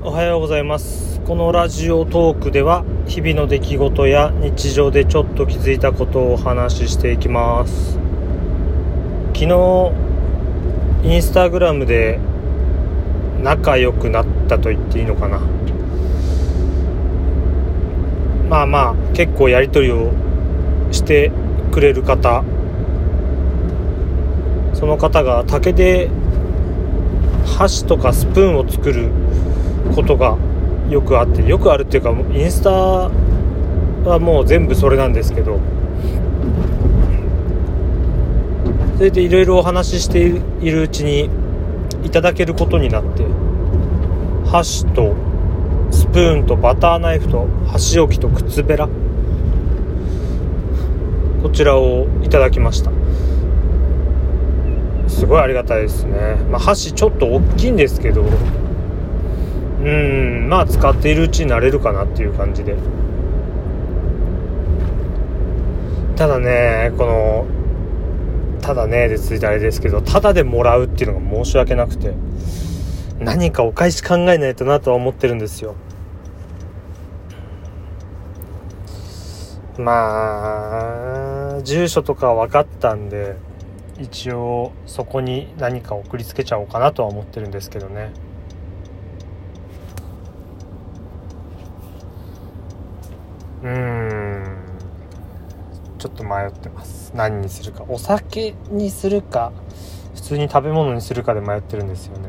おはようございます。このラジオトークでは日々の出来事や日常でちょっと気づいたことをお話ししていきます。昨日インスタグラムで仲良くなったと言っていいのかな。まあまあ結構やり取りをしてくれる方。その方が竹で箸とかスプーンを作ることがよくあってよくあるっていうかインスタはもう全部それなんですけど。それでいろいろお話ししているうちにいただけることになって箸とスプーンとバターナイフと箸置きと靴べらこちらをいただきました。すごいありがたいですね、まあ、箸ちょっと大きいんですけどうんまあ使っているうちになれるかなっていう感じで。ただねこのただねでついてあれですけどただでもらうっていうのが申し訳なくて何かお返し考えないとなとは思ってるんですよ。まあ住所とか分かったんで一応そこに何か送りつけちゃおうかなとは思ってるんですけどね。うん。ちょっと迷ってます。何にするか。お酒にするか。普通に食べ物にするかで迷ってるんですよね。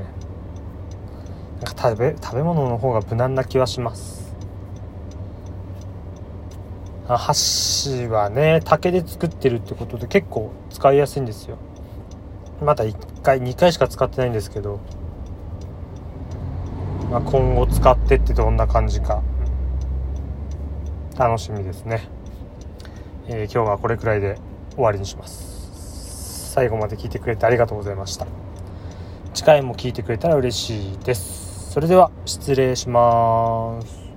なんか食べ食べ物の方が無難な気はします。あ箸はね竹で作ってるってことで結構使いやすいんですよ。まだ1回2回しか使ってないんですけど、まあ、今後使ってってどんな感じか。楽しみですね、えー、今日はこれくらいで終わりにします。最後まで聞いてくれてありがとうございました。次回も聞いてくれたら嬉しいです。それでは失礼します。